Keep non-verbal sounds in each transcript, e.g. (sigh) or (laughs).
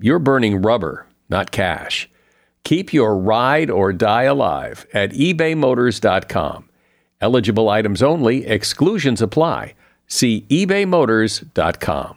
you're burning rubber, not cash. Keep your ride or die alive at ebaymotors.com. Eligible items only, exclusions apply. See ebaymotors.com.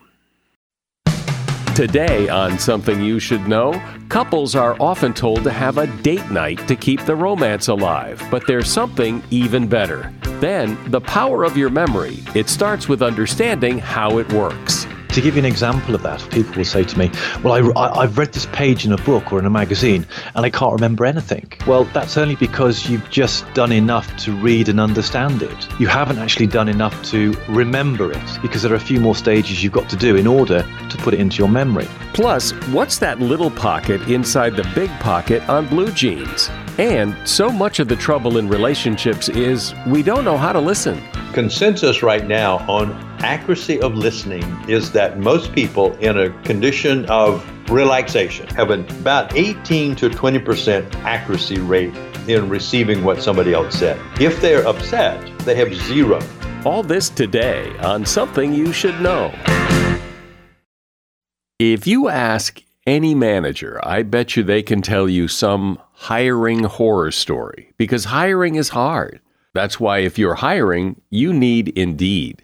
Today, on Something You Should Know, couples are often told to have a date night to keep the romance alive, but there's something even better. Then, the power of your memory. It starts with understanding how it works. To give you an example of that, people will say to me, Well, I, have read this page in a book or in a magazine and I can't remember anything. Well, that's only because you've just done enough to read and understand it. You haven't actually done enough to remember it because there are a few more stages you've got to do in order to put it into your memory. Plus, what's that little pocket inside the big pocket on blue jeans? And so much of the trouble in relationships is we don't know how to listen. Consensus right now on accuracy of listening is that most people in a condition of relaxation have about 18 to 20% accuracy rate in receiving what somebody else said. If they're upset, they have zero. All this today on Something You Should Know. If you ask any manager, I bet you they can tell you some hiring horror story because hiring is hard. That's why if you're hiring, you need Indeed.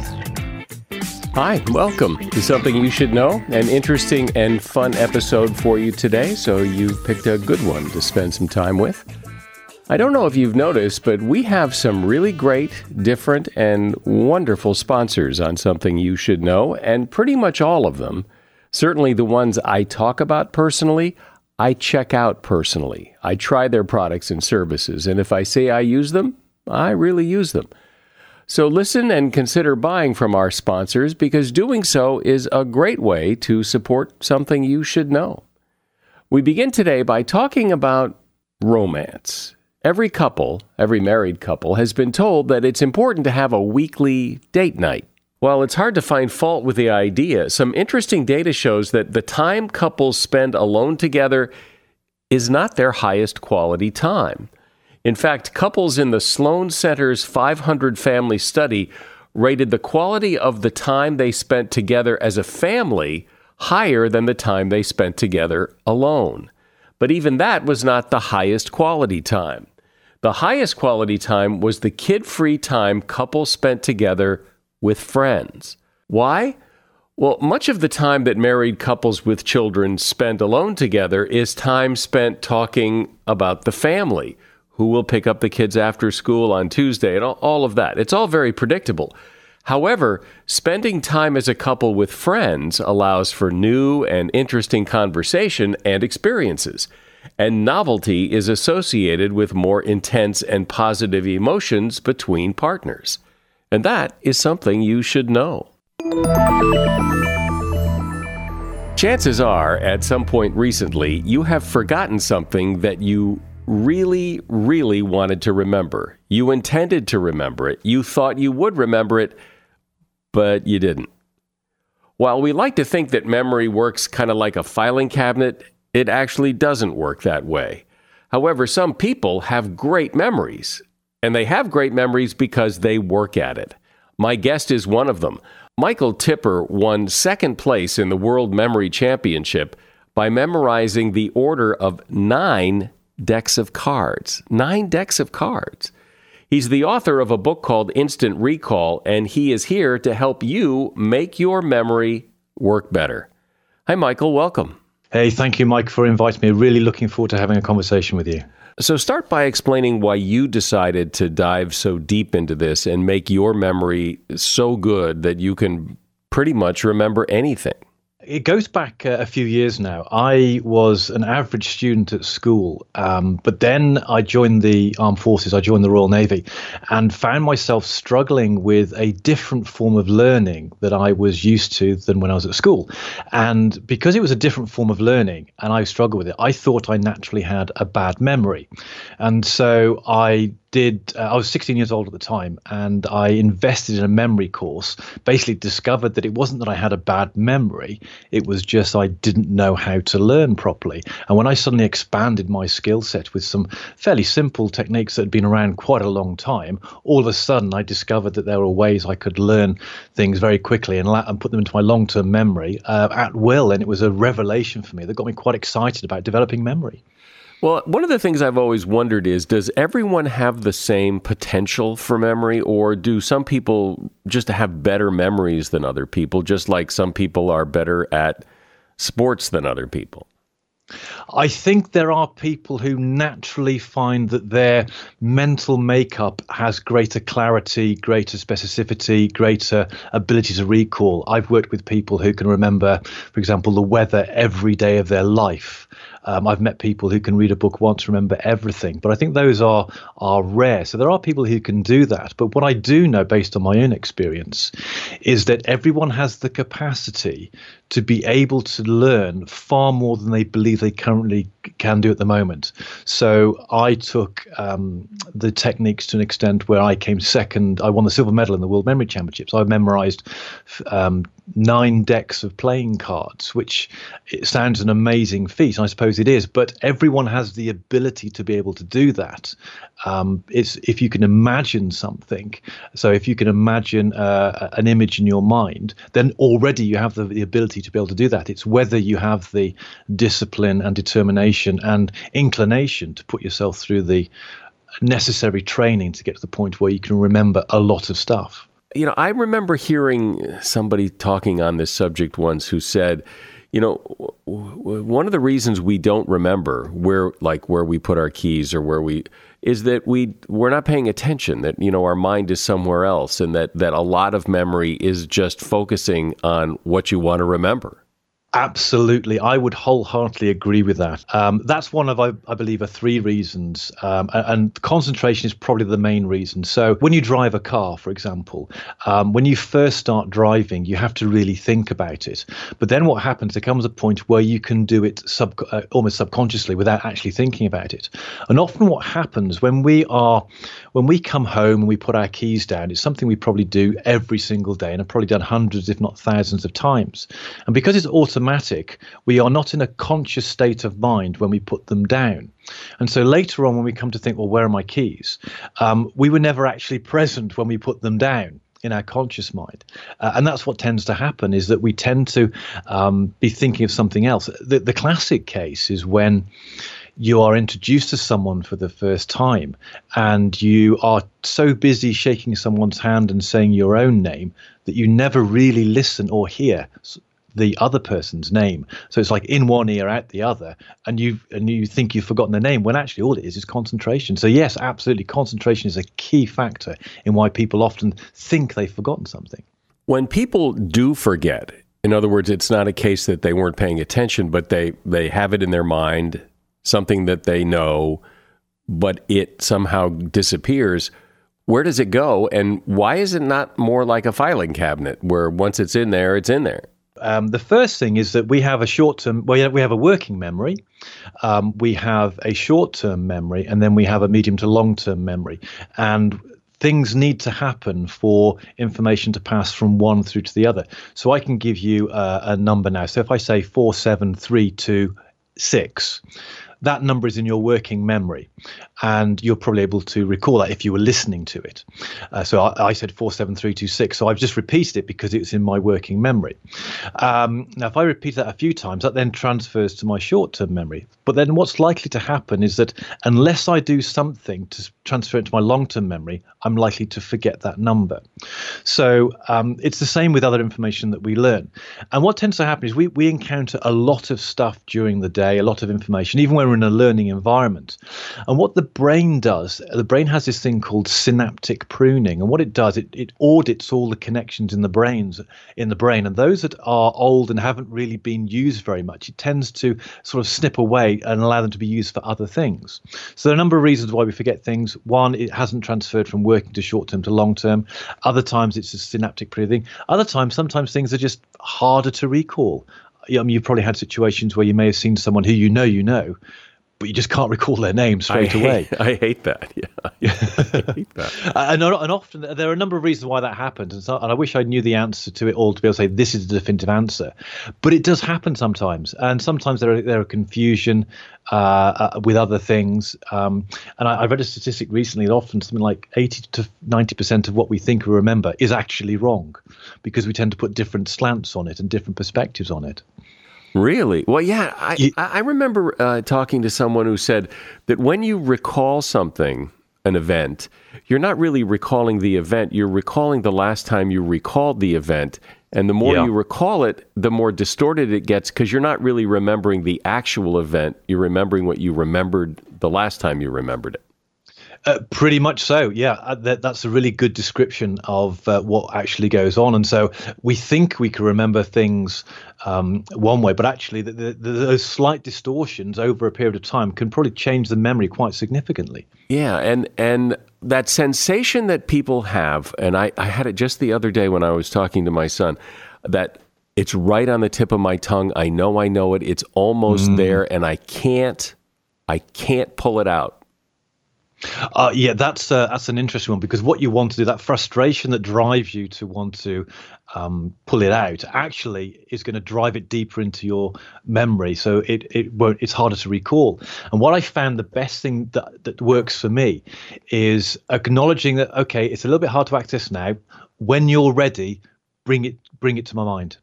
Hi, welcome to Something You Should Know, an interesting and fun episode for you today. So, you picked a good one to spend some time with. I don't know if you've noticed, but we have some really great, different, and wonderful sponsors on something you should know, and pretty much all of them, certainly the ones I talk about personally, I check out personally. I try their products and services, and if I say I use them, I really use them. So listen and consider buying from our sponsors because doing so is a great way to support something you should know. We begin today by talking about romance. Every couple, every married couple, has been told that it's important to have a weekly date night. While it's hard to find fault with the idea, some interesting data shows that the time couples spend alone together is not their highest quality time. In fact, couples in the Sloan Center's 500 family study rated the quality of the time they spent together as a family higher than the time they spent together alone. But even that was not the highest quality time. The highest quality time was the kid free time couples spent together with friends. Why? Well, much of the time that married couples with children spend alone together is time spent talking about the family, who will pick up the kids after school on Tuesday, and all of that. It's all very predictable. However, spending time as a couple with friends allows for new and interesting conversation and experiences and novelty is associated with more intense and positive emotions between partners. And that is something you should know. Chances are, at some point recently, you have forgotten something that you really, really wanted to remember. You intended to remember it. You thought you would remember it, but you didn't. While we like to think that memory works kind of like a filing cabinet, it actually doesn't work that way. However, some people have great memories, and they have great memories because they work at it. My guest is one of them. Michael Tipper won second place in the World Memory Championship by memorizing the order of nine decks of cards. Nine decks of cards. He's the author of a book called Instant Recall, and he is here to help you make your memory work better. Hi, Michael. Welcome. Hey, thank you, Mike, for inviting me. Really looking forward to having a conversation with you. So, start by explaining why you decided to dive so deep into this and make your memory so good that you can pretty much remember anything. It goes back a few years now. I was an average student at school, um, but then I joined the armed forces. I joined the Royal Navy and found myself struggling with a different form of learning that I was used to than when I was at school. And because it was a different form of learning and I struggled with it, I thought I naturally had a bad memory. And so I did uh, I was 16 years old at the time and I invested in a memory course basically discovered that it wasn't that I had a bad memory it was just I didn't know how to learn properly. And when I suddenly expanded my skill set with some fairly simple techniques that had been around quite a long time all of a sudden I discovered that there were ways I could learn things very quickly and, la- and put them into my long-term memory uh, at will. And it was a revelation for me that got me quite excited about developing memory well, one of the things I've always wondered is does everyone have the same potential for memory, or do some people just have better memories than other people, just like some people are better at sports than other people? I think there are people who naturally find that their mental makeup has greater clarity, greater specificity, greater ability to recall. I've worked with people who can remember, for example, the weather every day of their life. Um, I've met people who can read a book once, remember everything, but I think those are are rare. So there are people who can do that. But what I do know, based on my own experience, is that everyone has the capacity to be able to learn far more than they believe they currently can do at the moment. So I took um, the techniques to an extent where I came second. I won the silver medal in the World Memory Championships. I memorized um, nine decks of playing cards, which it sounds an amazing feat. I suppose it is, but everyone has the ability to be able to do that. Um, it's if you can imagine something. So if you can imagine uh, an image in your mind, then already you have the, the ability to be able to do that. It's whether you have the discipline and determination and inclination to put yourself through the necessary training to get to the point where you can remember a lot of stuff. You know, I remember hearing somebody talking on this subject once who said, you know, one of the reasons we don't remember where, like, where we put our keys or where we is that we we're not paying attention. That you know, our mind is somewhere else, and that that a lot of memory is just focusing on what you want to remember. Absolutely, I would wholeheartedly agree with that. Um, that's one of, I, I believe, are three reasons, um, and, concentration is probably the main reason. So, when you drive a car, for example, um, when you first start driving, you have to really think about it. But then, what happens? There comes a point where you can do it sub, uh, almost subconsciously without actually thinking about it. And often, what happens when we are, when we come home and we put our keys down, it's something we probably do every single day, and have probably done hundreds, if not thousands, of times. And because it's automatic automatic, we are not in a conscious state of mind when we put them down. And so later on, when we come to think, well, where are my keys? Um, we were never actually present when we put them down in our conscious mind uh, and that's what tends to happen is that we tend to um, be thinking of something else the, the classic case is when you are introduced to someone for the first time and you are so busy shaking someone's hand and saying your own name that you never really listen or hear the other person's name. So it's like in one ear, out the other, and you and you think you've forgotten the name when actually all it is is concentration. So yes, absolutely, concentration is a key factor in why people often think they've forgotten something. When people do forget, in other words, it's not a case that they weren't paying attention, but they they have it in their mind, something that they know, but it somehow disappears. Where does it go, and why is it not more like a filing cabinet where once it's in there, it's in there? Um, the first thing is that we have a short term, well, we have a working memory, um, we have a short term memory, and then we have a medium to long term memory. And things need to happen for information to pass from one through to the other. So I can give you a, a number now. So if I say 47326, that number is in your working memory and you're probably able to recall that if you were listening to it. Uh, so I, I, said 47326, so I've just repeated it because it's in my working memory. Um, now, if I repeat that a few times, that then transfers to my short term memory. But then what's likely to happen is that unless I do something to transfer it to my long term memory, I'm likely to forget that number. So um, it's the same with other information that we learn. And what tends to happen is we, we encounter a lot of stuff during the day, a lot of information, even when we're in a learning environment. And what the brain does, the brain has this thing called synaptic pruning, and what it does, it, it audits all the connections in the brains in the brain, and those that are old and haven't really been used very much, it tends to sort of snip away and allow them to be used for other things. So there are a number of reasons why we forget things. One, it hasn't transferred from working to short term to long term. Other times, it's a synaptic pruning. Other times, sometimes things are just harder to recall. Mean, you've probably had situations where you may have seen someone who you know you know, but you just can't recall their name straight I away. Hate, (laughs) I hate that. Yeah, (laughs) I hate that. (laughs) and, and often there are a number of reasons why that happens, and, so, and I wish I knew the answer to it all to be able to say this is the definitive answer. But it does happen sometimes, and sometimes there are, there are confusion uh, uh, with other things. Um, and I, I, read a statistic recently that often something like eighty to ninety percent of what we think we remember is actually wrong, because we tend to put different slants on it and different perspectives on it. Really? Well, yeah. I, you, I remember uh, talking to someone who said that when you recall something, an event, you're not really recalling the event. You're recalling the last time you recalled the event. And the more yeah. you recall it, the more distorted it gets because you're not really remembering the actual event. You're remembering what you remembered the last time you remembered it. Uh, pretty much so, yeah. Uh, that, that's a really good description of uh, what actually goes on. And so we think we can remember things um, one way, but actually, the, the, the, those slight distortions over a period of time can probably change the memory quite significantly. Yeah, and and that sensation that people have, and I, I had it just the other day when I was talking to my son, that it's right on the tip of my tongue. I know I know it. It's almost mm. there, and I can't I can't pull it out. Uh, yeah, that's uh, that's an interesting one because what you want to do, that frustration that drives you to want to um, pull it out, actually is going to drive it deeper into your memory. So it it won't. It's harder to recall. And what I found the best thing that that works for me is acknowledging that okay, it's a little bit hard to access now. When you're ready, bring it bring it to my mind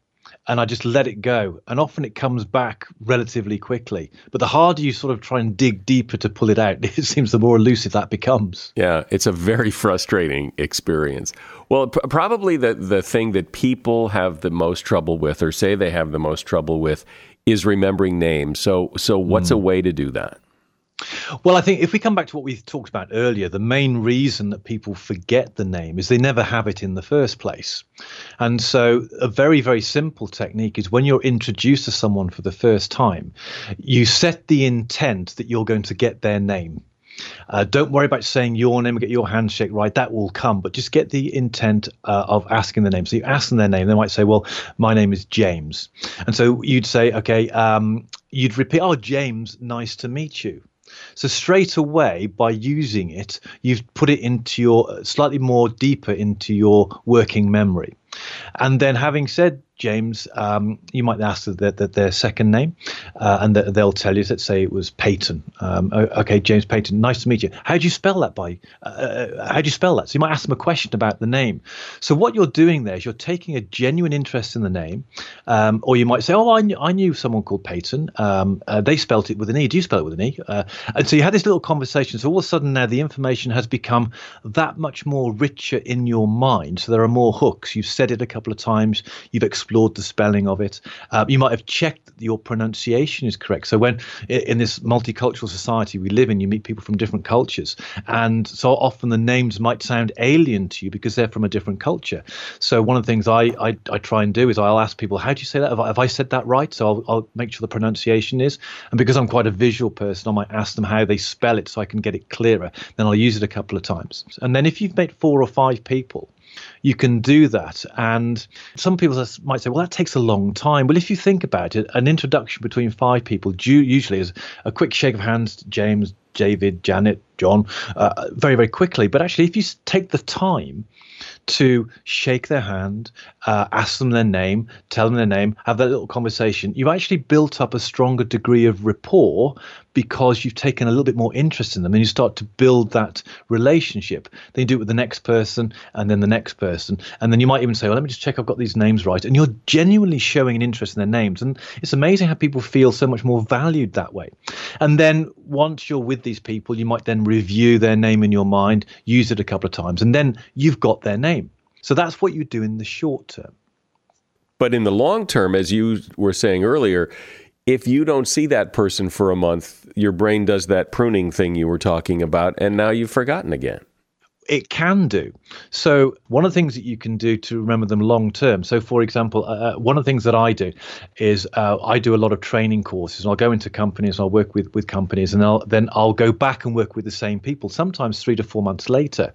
and I just let it go. And often it comes back relatively quickly. But the harder you sort of try and dig deeper to pull it out, (laughs) it seems the more elusive that becomes. Yeah, it's a very frustrating experience. Well, p- probably the, the thing that people have the most trouble with, or say they have the most trouble with, is remembering names. So, so what's mm. a way to do that? Well, I think if we come back to what we talked about earlier, the main reason that people forget the name is they never have it in the first place. And so, a very, very simple technique is when you're introduced to someone for the first time, you set the intent that you're going to get their name. Uh, don't worry about saying your name and get your handshake right. That will come, but just get the intent uh, of asking the name. So you ask them their name. They might say, "Well, my name is James," and so you'd say, "Okay." Um, you'd repeat, "Oh, James, nice to meet you." So straight away, by using it, you've put it into your uh, slightly more deeper into your working memory. And then, having said James, um, you might ask that the, their second name, uh, and the, they'll tell you. Let's say it was Peyton. Um, okay, James Peyton. Nice to meet you. How do you spell that? By uh, uh how do you spell that? So you might ask them a question about the name. So what you're doing there is you're taking a genuine interest in the name, um, or you might say, "Oh, I knew, I knew someone called Peyton. Um, uh, they spelt it with an e. Do you spell it with an e?" Uh, and so you had this little conversation. So all of a sudden now the information has become that much more richer in your mind. So there are more hooks. You've said it a couple of times. You've explained explored the spelling of it. Uh, you might have checked that your pronunciation is correct. So when in this multicultural society we live in, you meet people from different cultures, and so often the names might sound alien to you because they're from a different culture. So one of the things I I, I try and do is I'll ask people, how do you say that? Have I, have I said that right? So I'll, I'll make sure the pronunciation is. And because I'm quite a visual person, I might ask them how they spell it so I can get it clearer. Then I'll use it a couple of times. And then if you've met four or five people you can do that. And some people might say, well, that takes a long time. Well, if you think about it, an introduction between five people usually is a quick shake of hands, James, David, Janet, John, uh, very, very quickly. But actually, if you take the time to shake their hand, uh, ask them their name, tell them their name, have that little conversation, you've actually built up a stronger degree of rapport because you've taken a little bit more interest in them and you start to build that relationship. Then you do it with the next person and then the next person. And then you might even say, well, let me just check I've got these names right. And you're genuinely showing an interest in their names. And it's amazing how people feel so much more valued that way. And then once you're with these people, you might then review their name in your mind, use it a couple of times, and then you've got their name. So that's what you do in the short term. But in the long term, as you were saying earlier, if you don't see that person for a month, your brain does that pruning thing you were talking about, and now you've forgotten again it can do. So one of the things that you can do to remember them long term. So for example, uh, uh, one of the things that I do is uh, I do a lot of training courses, and I'll go into companies, I'll work with with companies, and I'll, then I'll go back and work with the same people, sometimes three to four months later.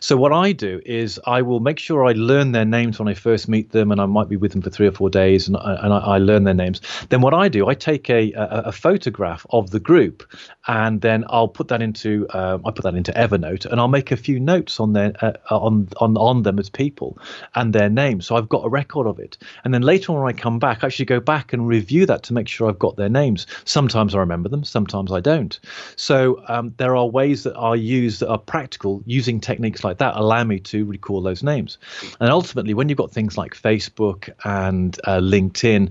So what I do is I will make sure I learn their names when I first meet them, and I might be with them for three or four days, and, and I, I learn their names. Then what I do, I take a, a, a photograph of the group, and then I'll put that into um, I put that into Evernote, and I'll make a few notes notes on their uh, on on on them as people and their names. So I've got a record of it. And then later on, when I come back, I actually go back and review that to make sure I've got their names. Sometimes I remember them, sometimes I don't. So um, there are ways that I use that are practical. Using techniques like that allow me to recall those names. And ultimately, when you've got things like Facebook and uh, LinkedIn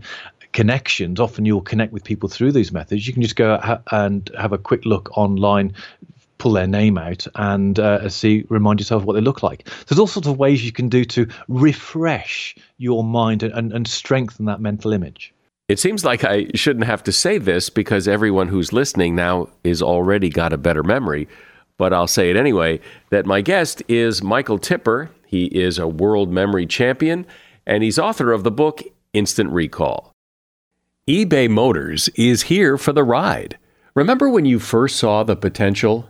connections often you'll connect with people through these methods you can just go and have a quick look online pull their name out and uh, see, remind yourself what they look like. There's all sorts of ways you can do to refresh your mind and, and strengthen that mental image. It seems like I shouldn't have to say this because everyone who's listening now is already got a better memory, but I'll say it anyway that my guest is Michael Tipper. He is a world memory champion and he's author of the book Instant Recall. eBay Motors is here for the ride. Remember when you first saw the potential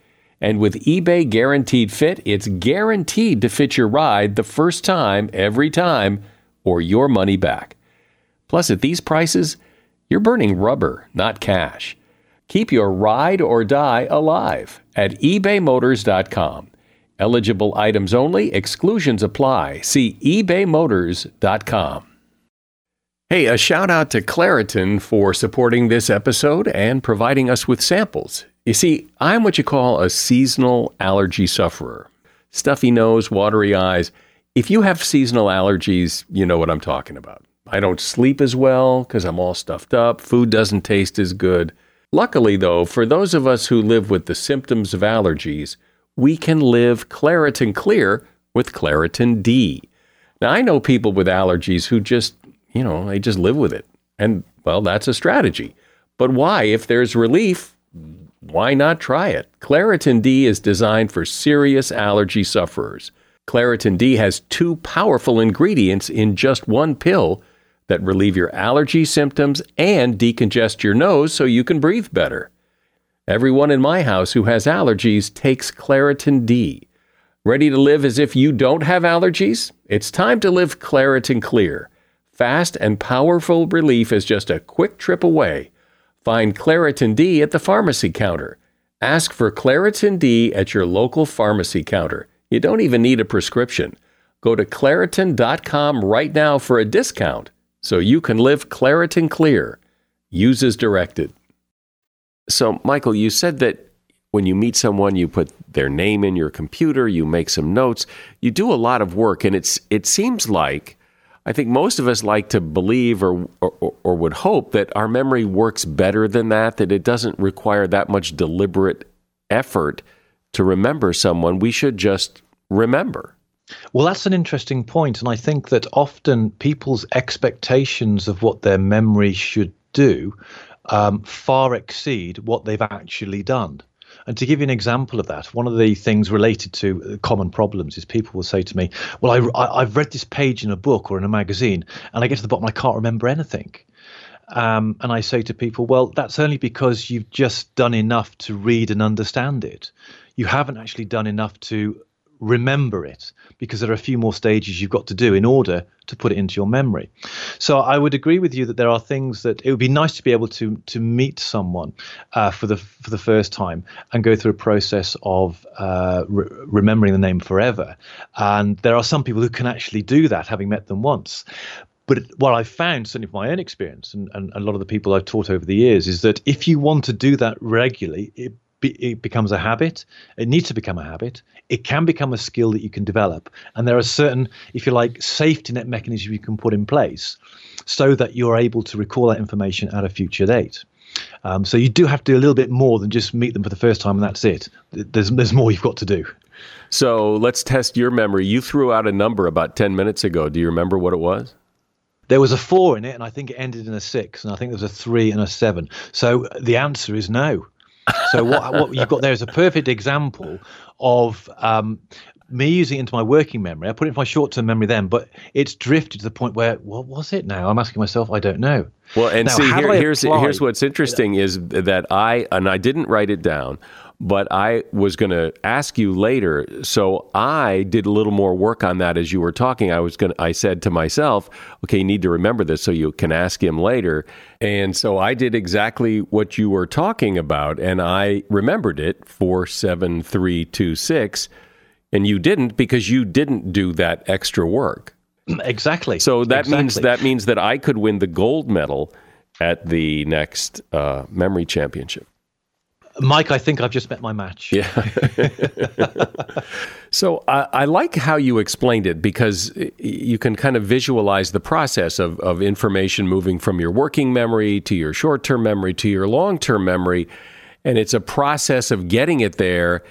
And with eBay Guaranteed Fit, it's guaranteed to fit your ride the first time, every time, or your money back. Plus, at these prices, you're burning rubber, not cash. Keep your ride or die alive at ebaymotors.com. Eligible items only, exclusions apply. See ebaymotors.com. Hey, a shout out to Claritin for supporting this episode and providing us with samples. You see, I'm what you call a seasonal allergy sufferer. Stuffy nose, watery eyes. If you have seasonal allergies, you know what I'm talking about. I don't sleep as well because I'm all stuffed up. Food doesn't taste as good. Luckily, though, for those of us who live with the symptoms of allergies, we can live Claritin Clear with Claritin D. Now, I know people with allergies who just, you know, they just live with it. And, well, that's a strategy. But why, if there's relief, why not try it? Claritin D is designed for serious allergy sufferers. Claritin D has two powerful ingredients in just one pill that relieve your allergy symptoms and decongest your nose so you can breathe better. Everyone in my house who has allergies takes Claritin D. Ready to live as if you don't have allergies? It's time to live Claritin Clear. Fast and powerful relief is just a quick trip away. Find Claritin D at the pharmacy counter. Ask for Claritin D at your local pharmacy counter. You don't even need a prescription. Go to Claritin.com right now for a discount so you can live Claritin Clear. Use as directed. So, Michael, you said that when you meet someone, you put their name in your computer, you make some notes, you do a lot of work, and it's it seems like I think most of us like to believe or, or, or would hope that our memory works better than that, that it doesn't require that much deliberate effort to remember someone. We should just remember. Well, that's an interesting point, and I think that often people's expectations of what their memory should do um, far exceed what they've actually done. And to give you an example of that, one of the things related to uh, common problems is people will say to me, Well, I, have read this page in a book or in a magazine, and I get to the bottom, I can't remember anything. Um, and I say to people, Well, that's only because you've just done enough to read and understand it. You haven't actually done enough to remember it because there are a few more stages you've got to do in order to put it into your memory. So I would agree with you that there are things that it would be nice to be able to to meet someone uh, for the for the first time and go through a process of uh, re- remembering the name forever. And there are some people who can actually do that, having met them once. But what I've found, certainly from my own experience, and, and a lot of the people I've taught over the years, is that if you want to do that regularly, it it becomes a habit. It needs to become a habit. It can become a skill that you can develop. And there are certain, if you like, safety net mechanisms you can put in place so that you're able to recall that information at a future date. Um, so you do have to do a little bit more than just meet them for the first time and that's it. There's, there's more you've got to do. So let's test your memory. You threw out a number about 10 minutes ago. Do you remember what it was? There was a four in it, and I think it ended in a six, and I think there was a three and a seven. So the answer is no. So what what you've got there is a perfect example of um, me using it into my working memory. I put it in my short term memory then, but it's drifted to the point where what was it now? I'm asking myself, I don't know. Well, and now, see, here, here's here's what's interesting is that I and I didn't write it down, but I was going to ask you later. So I did a little more work on that as you were talking. I was going I said to myself, okay, you need to remember this so you can ask him later. And so I did exactly what you were talking about and I remembered it 47326 and you didn't because you didn't do that extra work. (clears throat) Exactly. So that exactly. means that means that I could win the gold medal at the next uh, memory championship. Mike, I think I've just met my match. Yeah. (laughs) so I, I, like how you explained it because you can kind of visualize the process of, of information moving from your working memory to your short term memory to your long term memory. And it's a process of getting it there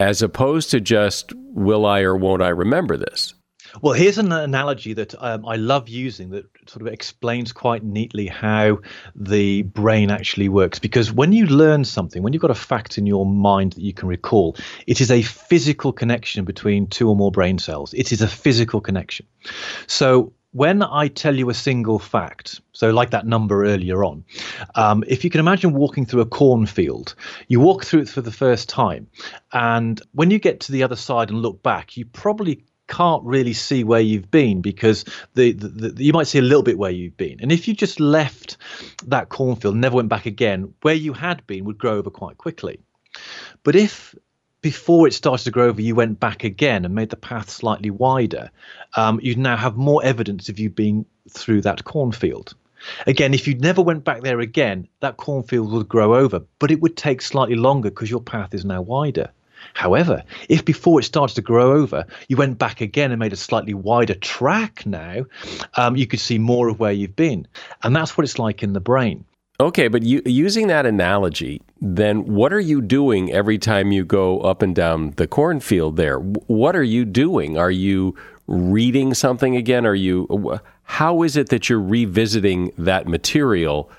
as opposed to just, will I or won't I remember this? Well, here's an analogy that um, I love using that sort of explains quite neatly how the brain actually works. Because when you learn something, when you've got a fact in your mind that you can recall, it is a physical connection between two or more brain cells. It is a physical connection. So when I tell you a single fact, so like that number earlier on, um, if you can imagine walking through a cornfield, you walk through it for the first time, and when you get to the other side and look back, you probably can't really see where you've been because the, the, the, you might see a little bit where you've been. And if you just left that cornfield, never went back again, where you had been would grow over quite quickly. But if before it started to grow over, you went back again and made the path slightly wider, um, you'd now have more evidence of you being through that cornfield. Again, if you never went back there again, that cornfield would grow over, but it would take slightly longer because your path is now wider. However, if before it started to grow over, you went back again and made a slightly wider track now, um, you could see more of where you've been. And that's what it's like in the brain. Okay, but you, using that analogy, then what are you doing every time you go up and down the cornfield there? What are you doing? Are you reading something again? Are you how is it that you're revisiting that material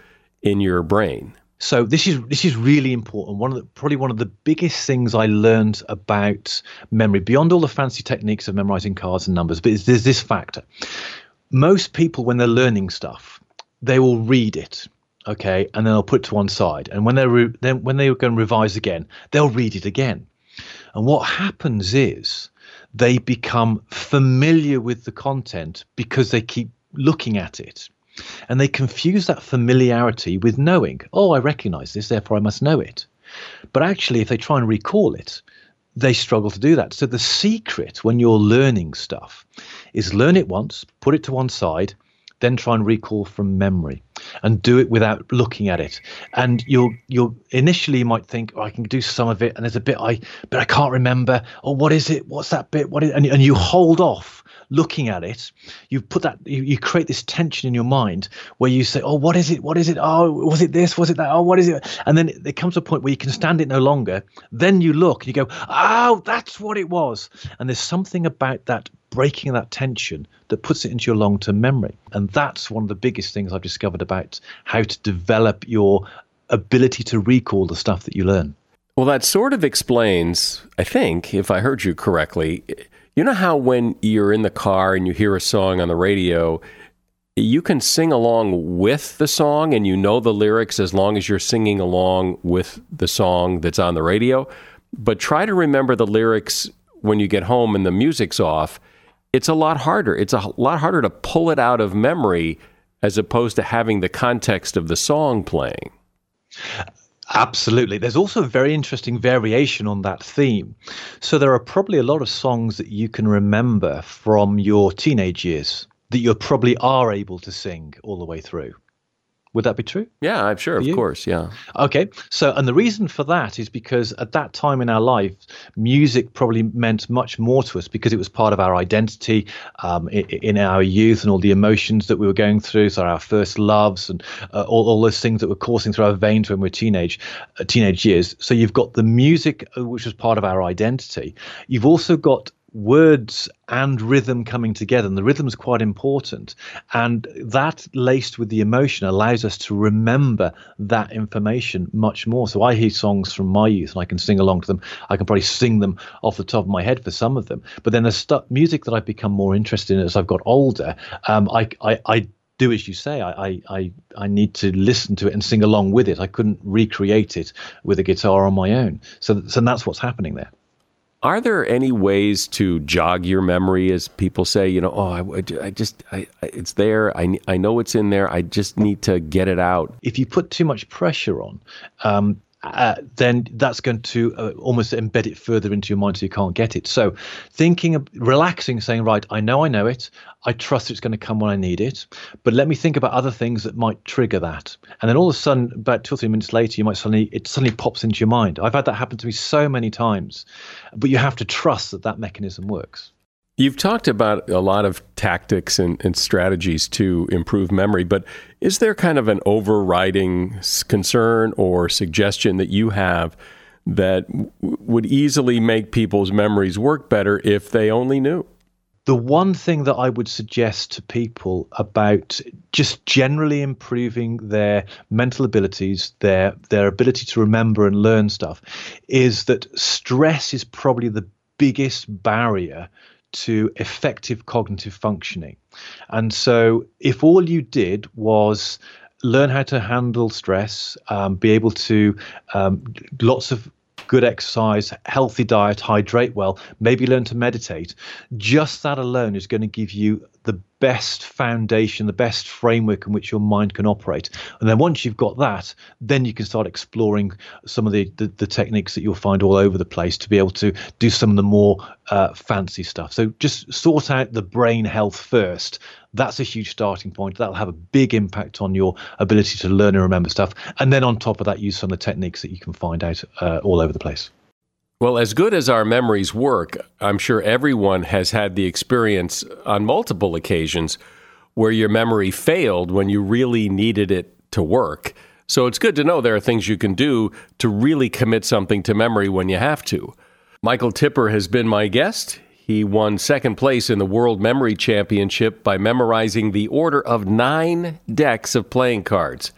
in your brain? So this is this is really important. One of the probably one of the biggest things I learned about memory, beyond all the fancy techniques of memorizing cards and numbers, but there's this factor. Most people, when they're learning stuff, they will read it, okay, and then they'll put it to one side. And when they're re- then when they're going to revise again, they'll read it again. And what happens is they become familiar with the content because they keep looking at it. And they confuse that familiarity with knowing, oh, I recognize this, therefore I must know it. But actually, if they try and recall it, they struggle to do that. So the secret when you're learning stuff is learn it once, put it to one side, then try and recall from memory and do it without looking at it. And you'll you'll initially you might think, oh, I can do some of it, and there's a bit I but I can't remember. Oh, what is it? What's that bit? What is and, and you hold off looking at it you put that you, you create this tension in your mind where you say oh what is it? What is it? Oh was it this? Was it that? Oh what is it? And then it comes to a point where you can stand it no longer. Then you look and you go oh that's what it was. And there's something about that breaking that tension that puts it into your long term memory. And that's one of the biggest things I've discovered about how to develop your ability to recall the stuff that you learn. Well, that sort of explains, I think, if I heard you correctly, you know how when you're in the car and you hear a song on the radio, you can sing along with the song and you know the lyrics as long as you're singing along with the song that's on the radio. But try to remember the lyrics when you get home and the music's off it's a lot harder. It's a lot harder to pull it out of memory as opposed to having the context of the song playing. Absolutely. There's also a very interesting variation on that theme. So there are probably a lot of songs that you can remember from your teenage years that you probably are able to sing all the way through. Would that be true? Yeah, I'm sure, of course. Yeah. Okay. So, and the reason for that is because at that time in our life, music probably meant much more to us because it was part of our identity um, in, in, our youth and all the emotions that we were going through. So, our first loves and uh, all, all those things that were coursing through our veins when we we're teenage, uh, teenage years. So, you've got the music, uh, which was part of our identity. You've also got words and rhythm coming together. And the rhythm is quite important. And that laced with the emotion allows us to remember that information much more. So I hear songs from my youth and I can sing along to them. I can probably sing them off the top of my head for some of them. But then the stu- music that I've become more interested in as I've got older, um, I, I, I do as you say. I, I I need to listen to it and sing along with it. I couldn't recreate it with a guitar on my own. So so that's what's happening there. Are there any ways to jog your memory, as people say? You know, oh, I, I just, I, it's there. I, I know it's in there. I just need to get it out. If you put too much pressure on, um, uh, then that's going to uh, almost embed it further into your mind so you can't get it. So, thinking, relaxing, saying, right, I know I know it. I trust it's going to come when I need it. But let me think about other things that might trigger that. And then all of a sudden, about two or three minutes later, you might suddenly, it suddenly pops into your mind. I've had that happen to me so many times. But you have to trust that that mechanism works. You've talked about a lot of tactics and, and, strategies to improve memory, but is there kind of an overriding concern or suggestion that you have that w- would easily make people's memories work better if they only knew? The one thing that I would suggest to people about just generally improving their mental abilities, their their ability to remember and learn stuff, is that stress is probably the biggest barrier to effective cognitive functioning. And so, if all you did was learn how to handle stress, um, be able to um, lots of good exercise, healthy diet, hydrate well, maybe learn to meditate. Just that alone is going to give you the best foundation, the best framework in which your mind can operate. And then once you've got that, then you can start exploring some of the, the, the techniques that you'll find all over the place to be able to do some of the more uh, fancy stuff. So just sort out the brain health first. That's a huge starting point. That'll have a big impact on your ability to learn and remember stuff. And then on top of that, use some of the techniques that you can find out uh, all over the place. Well, as good as our memories work, I'm sure everyone has had the experience on multiple occasions where your memory failed when you really needed it to work. So it's good to know there are things you can do to really commit something to memory when you have to. Michael Tipper has been my guest. He won second place in the World Memory Championship by memorizing the order of nine decks of playing cards.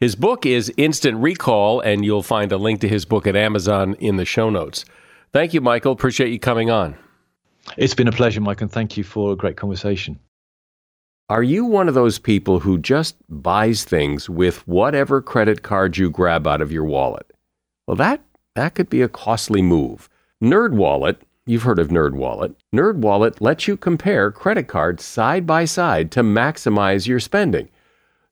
His book is Instant Recall, and you'll find a link to his book at Amazon in the show notes. Thank you, Michael. Appreciate you coming on. It's been a pleasure, Mike, and thank you for a great conversation. Are you one of those people who just buys things with whatever credit card you grab out of your wallet? Well, that, that could be a costly move. NerdWallet, you've heard of NerdWallet. NerdWallet lets you compare credit cards side by side to maximize your spending.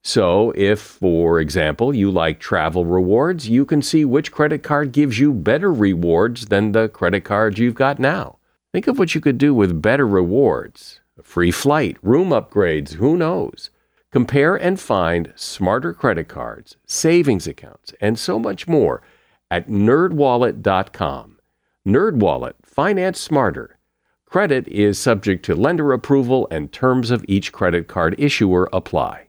So, if, for example, you like travel rewards, you can see which credit card gives you better rewards than the credit card you've got now. Think of what you could do with better rewards. A free flight, room upgrades, who knows? Compare and find smarter credit cards, savings accounts, and so much more at nerdwallet.com. NerdWallet, finance smarter. Credit is subject to lender approval and terms of each credit card issuer apply.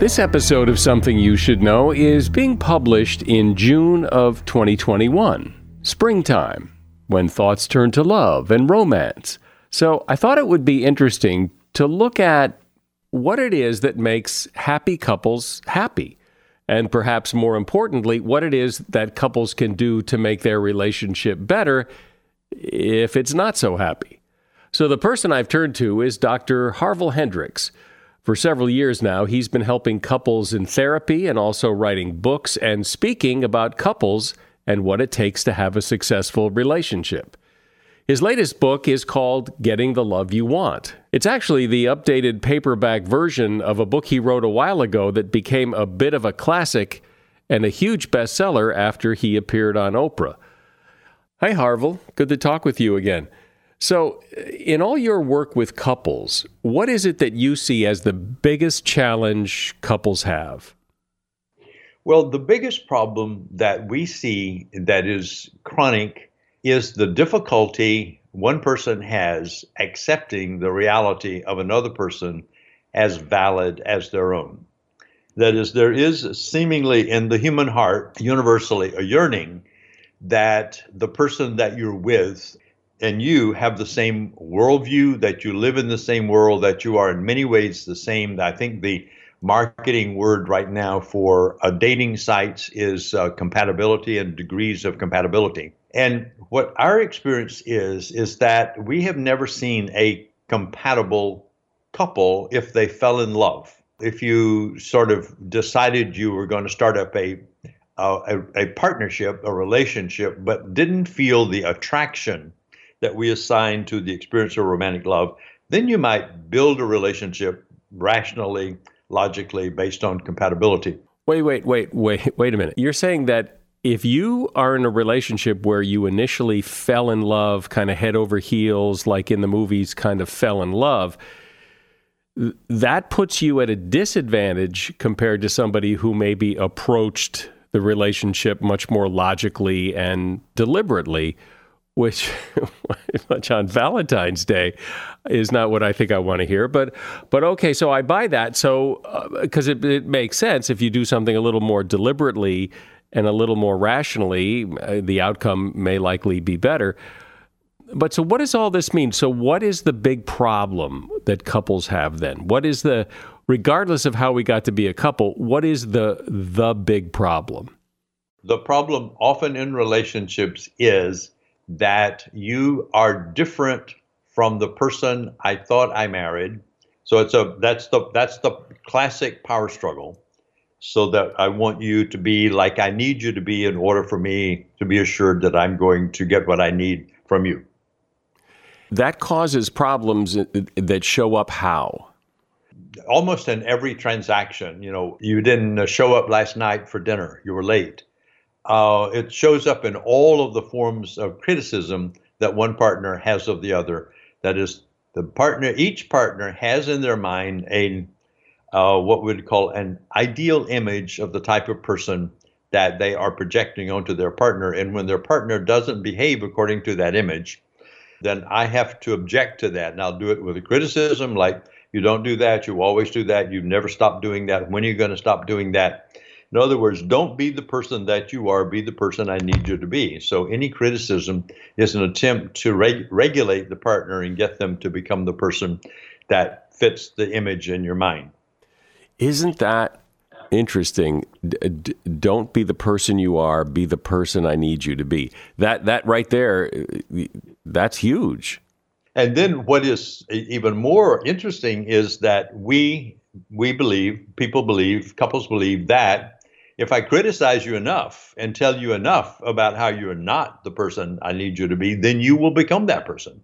This episode of Something You Should Know is being published in June of 2021, springtime, when thoughts turn to love and romance. So I thought it would be interesting to look at what it is that makes happy couples happy. And perhaps more importantly, what it is that couples can do to make their relationship better if it's not so happy. So the person I've turned to is Dr. Harville Hendrix. For several years now, he's been helping couples in therapy and also writing books and speaking about couples and what it takes to have a successful relationship. His latest book is called Getting the Love You Want. It's actually the updated paperback version of a book he wrote a while ago that became a bit of a classic and a huge bestseller after he appeared on Oprah. Hi, Harville. Good to talk with you again. So, in all your work with couples, what is it that you see as the biggest challenge couples have? Well, the biggest problem that we see that is chronic is the difficulty one person has accepting the reality of another person as valid as their own. That is, there is seemingly in the human heart, universally, a yearning that the person that you're with and you have the same worldview, that you live in the same world, that you are in many ways the same. I think the marketing word right now for uh, dating sites is uh, compatibility and degrees of compatibility. And what our experience is, is that we have never seen a compatible couple if they fell in love. If you sort of decided you were going to start up a a, a partnership, a relationship, but didn't feel the attraction that we assign to the experience of romantic love, then you might build a relationship rationally, logically, based on compatibility. Wait, wait, wait, wait, (laughs) wait a minute. You're saying that if you are in a relationship where you initially fell in love, kind of head over heels, like in the movies, kind of fell in love, that puts you at a disadvantage compared to somebody who maybe approached the relationship much more logically and deliberately which (laughs) much on Valentine's Day is not what I think I want to hear. But but okay, so I buy that. So because uh, it, it makes sense if you do something a little more deliberately and a little more rationally, uh, the outcome may likely be better. But so what does all this mean? So what is the big problem that couples have then? What is the regardless of how we got to be a couple, what is the the big problem? The problem often in relationships is that you are different from the person I thought I married. So it's a that's the that's the classic power struggle. So that I want you to be like I need you to be in order for me to be assured that I'm going to get what I need from you. That causes problems that show up how? Almost in every transaction. You know, you didn't show up last night for dinner. You were late uh, it shows up in all of the forms of criticism that one partner has of the other. That is, the partner, each partner has in their mind a uh, what we'd call an ideal image of the type of person that they are projecting onto their partner. And when their partner doesn't behave according to that image, then I have to object to that. And I'll do it with a criticism like, you don't do that, you always do that, you never stop doing that. When are you going to stop doing that? In other words, don't be the person that you are, be the person I need you to be. So any criticism is an attempt to reg- regulate the partner and get them to become the person that fits the image in your mind. Isn't that interesting? D- d- don't be the person you are, be the person I need you to be. That that right there that's huge. And then what is even more interesting is that we we believe, people believe, couples believe that if I criticize you enough and tell you enough about how you're not the person I need you to be, then you will become that person.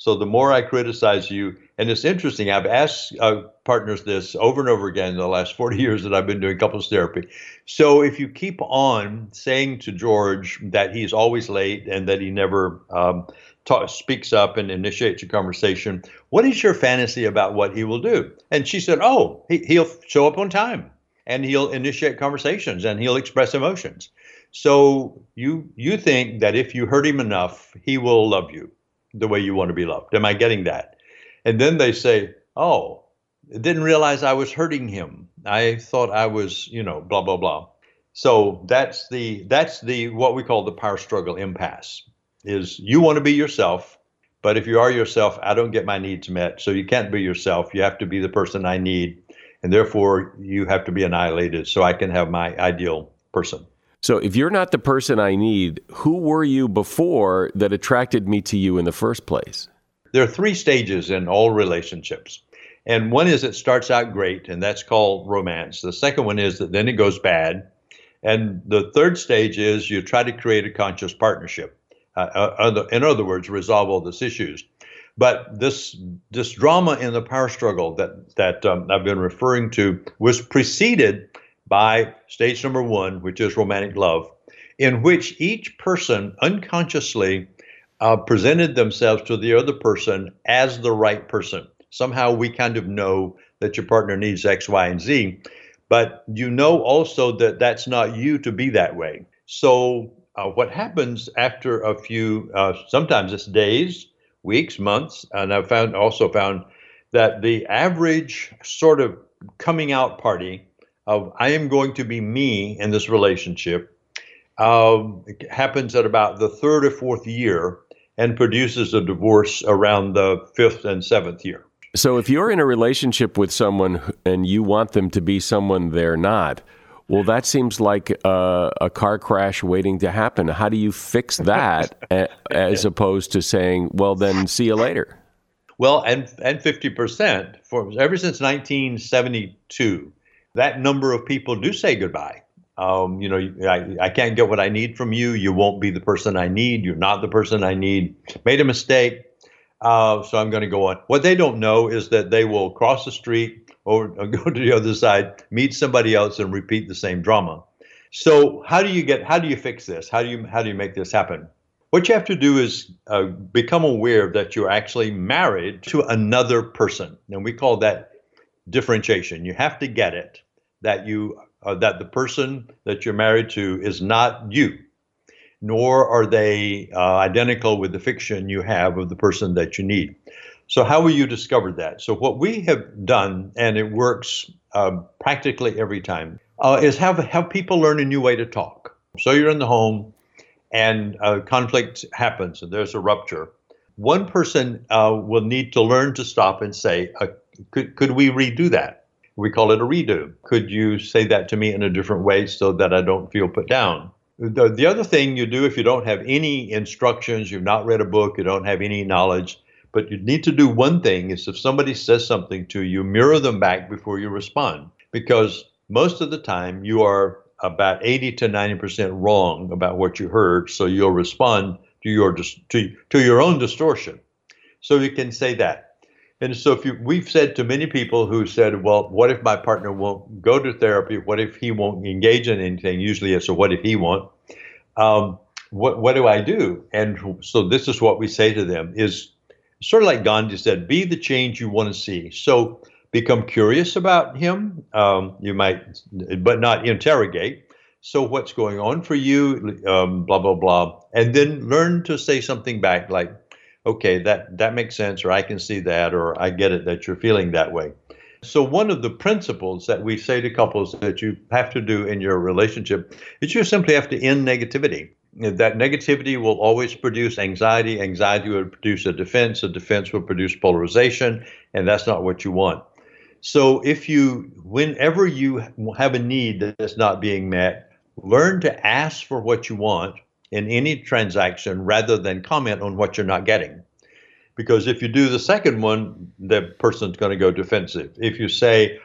So the more I criticize you, and it's interesting, I've asked uh, partners this over and over again in the last 40 (laughs) years that I've been doing couples therapy. So if you keep on saying to George that he's always late and that he never um, talk, speaks up and initiates a conversation, what is your fantasy about what he will do? And she said, Oh, he, he'll show up on time and he'll initiate conversations and he'll express emotions. So you you think that if you hurt him enough, he will love you the way you want to be loved. Am I getting that? And then they say, "Oh, didn't realize I was hurting him. I thought I was, you know, blah blah blah." So that's the that's the what we call the power struggle impasse. Is you want to be yourself, but if you are yourself, I don't get my needs met. So you can't be yourself. You have to be the person I need, and therefore you have to be annihilated so I can have my ideal person. So if you're not the person I need, who were you before that attracted me to you in the first place? There are three stages in all relationships. And one is it starts out great, and that's called romance. The second one is that then it goes bad. And the third stage is you try to create a conscious partnership. Uh, uh, in other words, resolve all these issues. But this this drama in the power struggle that that um, I've been referring to was preceded by stage number one, which is romantic love, in which each person unconsciously uh, presented themselves to the other person as the right person. Somehow we kind of know that your partner needs X, Y, and Z, but you know also that that's not you to be that way. So uh, what happens after a few, uh, sometimes it's days, weeks, months, and I've found also found that the average sort of coming out party of I am going to be me in this relationship uh, happens at about the third or fourth year and produces a divorce around the fifth and seventh year. So, if you're in a relationship with someone and you want them to be someone they're not, well, that seems like a, a car crash waiting to happen. How do you fix (laughs) that as opposed to saying, well, then see you later? Well, and and 50% for ever since 1972, that number of people do say goodbye. Um, you know, I, I can't get what I need from you. You won't be the person I need. You're not the person I need. Made a mistake. Uh, so I'm going to go on. What they don't know is that they will cross the street or, (laughs) go to the other side, meet somebody else, and repeat the same drama. So how do you get? How do you fix this? How do you how do you make this happen? What you have to do is uh, become aware that you're actually married to another person, and we call that differentiation. You have to get it that you uh, that the person that you're married to is not you, nor are they uh, identical with the fiction you have of the person that you need. So how will you discover that? So what we have done, and it works uh, practically every time, uh, is have have people learn a new way to talk. So you're in the home, and a conflict happens, and there's a rupture. One person uh, will need to learn to stop and say, uh, "Could could we redo that?" We call it a redo. Could you say that to me in a different way so that I don't feel put down? The, the other thing you do if you don't have any instructions, you've not read a book, you don't have any knowledge, but you need to do one thing is if somebody says something to you, mirror them back before you respond. Because most of the time you are about 80 to 90% wrong about what you heard, so you'll respond to your to, to your own distortion. So you can say that. And so, if you, we've said to many people who said, "Well, what if my partner won't go to therapy? What if he won't engage in anything?" Usually, it's a "What if he won't?" Um, what what do I do? And so, this is what we say to them: is sort of like Gandhi said, "Be the change you want to see." So, become curious about him. Um, you might, but not interrogate. So, what's going on for you? Um, blah blah blah, and then learn to say something back, like okay, that, that makes sense, or I can see that, or I get it that you're feeling that way. So, one of the principles that we say to couples that you have to do in your relationship is you simply have to end negativity. That negativity will always produce anxiety. Anxiety will produce a defense. A defense will produce polarization, and that's not what you want. So, if you, whenever you have a need that's not being met, learn to ask for what you want in any transaction rather than comment on what you're not getting. Because if you do the second one, the person's going to go defensive. If you say,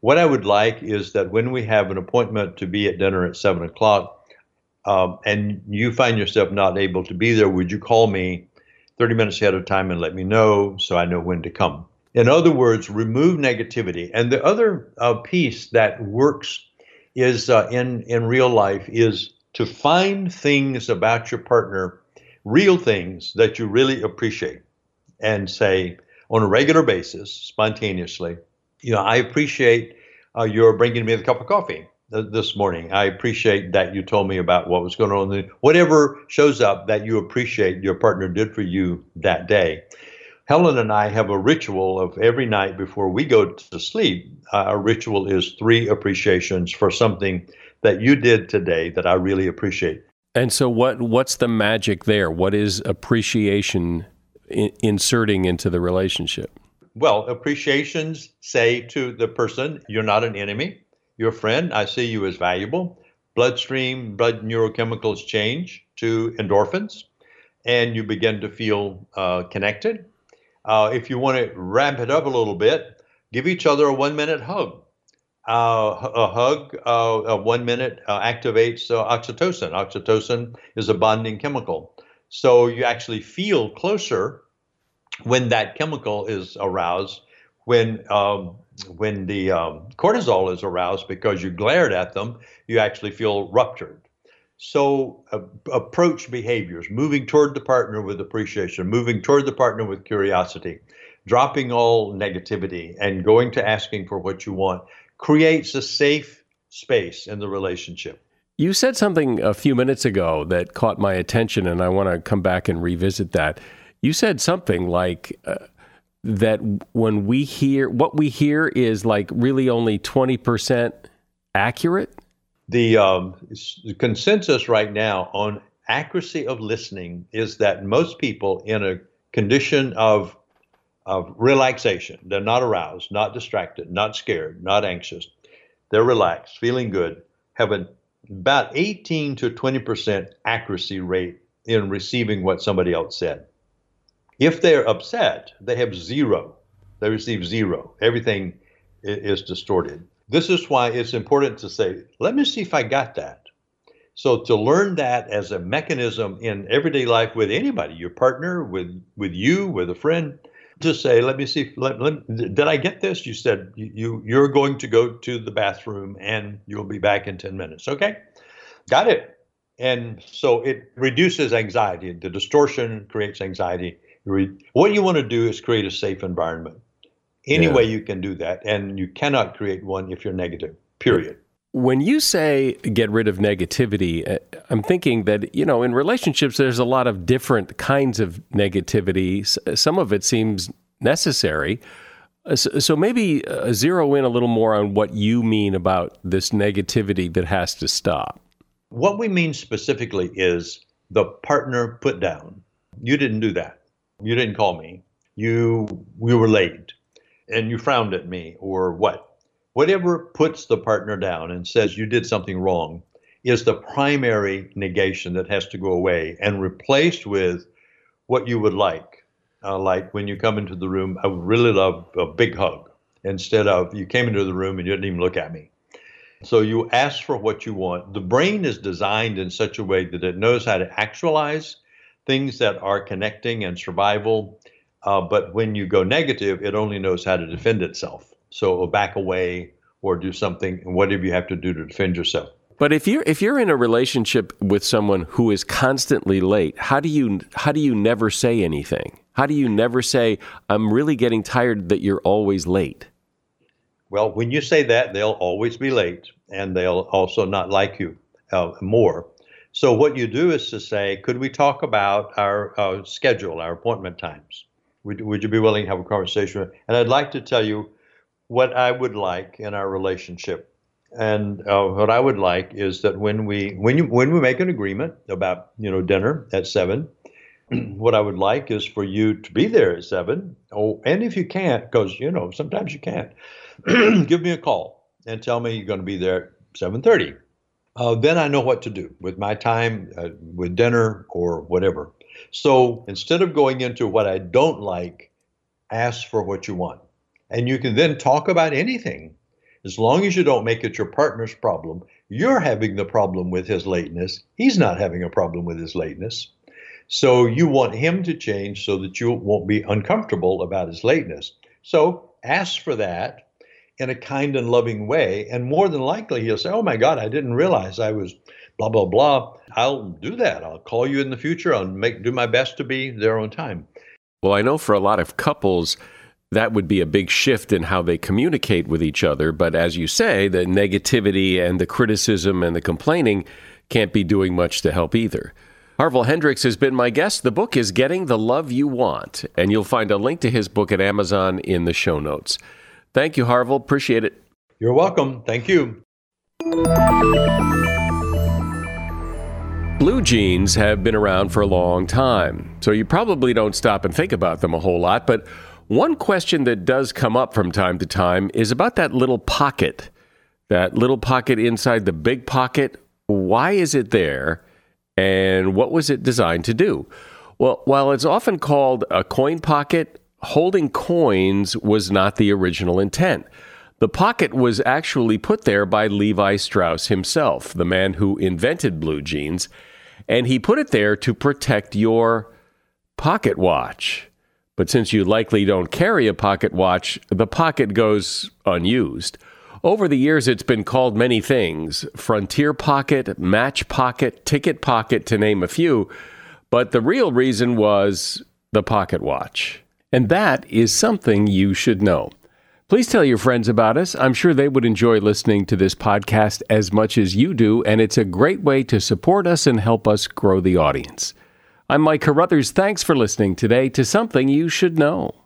what I would like is that when we have an appointment to be at dinner at seven o'clock, um, and you find yourself not able to be there, would you call me 30 minutes ahead of time and let me know so I know when to come? In other words, remove negativity. And the other uh, piece that works is uh, in in real life is to find things about your partner, real things that you really appreciate, and say on a regular basis, spontaneously, you know, I appreciate uh, your bringing me the cup of coffee this morning. I appreciate that you told me about what was going on. The, Whatever shows up that you appreciate your partner did for you that day. Helen and I have a ritual of every night before we go to sleep. Uh, our ritual is three appreciations for something that you did today that I really appreciate. And so, what what's the magic there? What is appreciation in, inserting into the relationship? Well, appreciations say to the person, "You're not an enemy. You're friend. I see you as valuable." Bloodstream, blood neurochemicals change to endorphins, and you begin to feel uh, connected uh, if you want to ramp it up a little bit, give each other a one minute hug. Uh, a hug, uh, a one minute uh, activates uh, oxytocin. Oxytocin is a bonding chemical. So you actually feel closer when that chemical is aroused, when um, when the um, cortisol is aroused because you glared at them, you actually feel ruptured. So uh, approach behaviors, moving toward the partner with appreciation, moving toward the partner with curiosity, dropping all negativity and going to asking for what you want creates a safe space in the relationship. You said something a few minutes ago that caught my attention, and I want to come back and revisit that. You said something like uh, that when we hear what we hear is like really only 20% accurate the, um, consensus right now on accuracy of listening is that most people in a condition of of relaxation, they're not aroused, not distracted, not scared, not anxious, they're relaxed, feeling good, have an about 18 to 20 percent accuracy rate in receiving what somebody else said. If they're upset, they have zero. They receive zero. Everything is distorted. This is why it's important to say, let me see if I got that. So to learn that as a mechanism in everyday life with anybody, your partner, with with you, with a friend, to say, let me see, let, let, did I get this? You said you you're going to go to the bathroom and you'll be back in 10 minutes. Okay, got it. And so it reduces anxiety. The distortion creates anxiety. What you want to do is create a safe environment. Any yeah. way you can do that, and you cannot create one if you're negative. Period. When you say get rid of negativity, uh, I'm thinking that, you know, in relationships, there's a lot of different kinds of negativity. Some of it seems necessary. Uh, so maybe uh, zero in a little more on what you mean about this negativity that has to stop. What we mean specifically is the partner put down. You didn't do that. You didn't call me. You we were late and you frowned at me or what. Whatever puts the partner down and says you did something wrong is the primary negation that has to go away and replaced with what you would like. Uh, like when you come into the room, I would really love a big hug instead of you came into the room and you didn't even look at me. So you ask for what you want. The brain is designed in such a way that it knows how to actualize things that are connecting and survival uh, but when you go negative, it only knows how to defend itself. So it'll back away or do something, whatever you have to do to defend yourself. But if you're if you're in a relationship with someone who is constantly late, how do you how do you never say anything? How do you never say I'm really getting tired that you're always late? Well, when you say that, they'll always be late, and they'll also not like you uh, more. So what you do is to say, could we talk about our uh, schedule, our appointment times? Would, would you be willing to have a conversation? And I'd like to tell you what I would like in our relationship. And uh, what I would like is that when we when you when we make an agreement about you know dinner at seven, (clears throat) what I would like is for you to be there at seven. Oh, and if you can't, because you know sometimes you can't, (clears throat) give me a call and tell me you're going to be there at seven thirty. Uh, then I know what to do with my time, uh, with dinner or whatever. So instead of going into what I don't like, ask for what you want. And you can then talk about anything. As long as you don't make it your partner's problem, you're having the problem with his lateness. He's not having a problem with his lateness. So you want him to change so that you won't be uncomfortable about his lateness. So ask for that in a kind and loving way. And more than likely, he'll say, Oh my God, I didn't realize I was blah, blah, blah. I'll do that. I'll call you in the future. I'll make, do my best to be there on time. Well, I know for a lot of couples, that would be a big shift in how they communicate with each other. But as you say, the negativity and the criticism and the complaining can't be doing much to help either. Harville Hendrix has been my guest. The book is Getting the Love You Want, and you'll find a link to his book at Amazon in the show notes. Thank you, Harville. Appreciate it. You're welcome. Thank you. Blue jeans have been around for a long time, so you probably don't stop and think about them a whole lot. But one question that does come up from time to time is about that little pocket, that little pocket inside the big pocket. Why is it there, and what was it designed to do? Well, while it's often called a coin pocket, holding coins was not the original intent. The pocket was actually put there by Levi Strauss himself, the man who invented blue jeans, and he put it there to protect your pocket watch. But since you likely don't carry a pocket watch, the pocket goes unused. Over the years, it's been called many things frontier pocket, match pocket, ticket pocket, to name a few. But the real reason was the pocket watch. And that is something you should know. Please tell your friends about us. I'm sure they would enjoy listening to this podcast as much as you do, and it's a great way to support us and help us grow the audience. I'm Mike Carruthers. Thanks for listening today to Something You Should Know.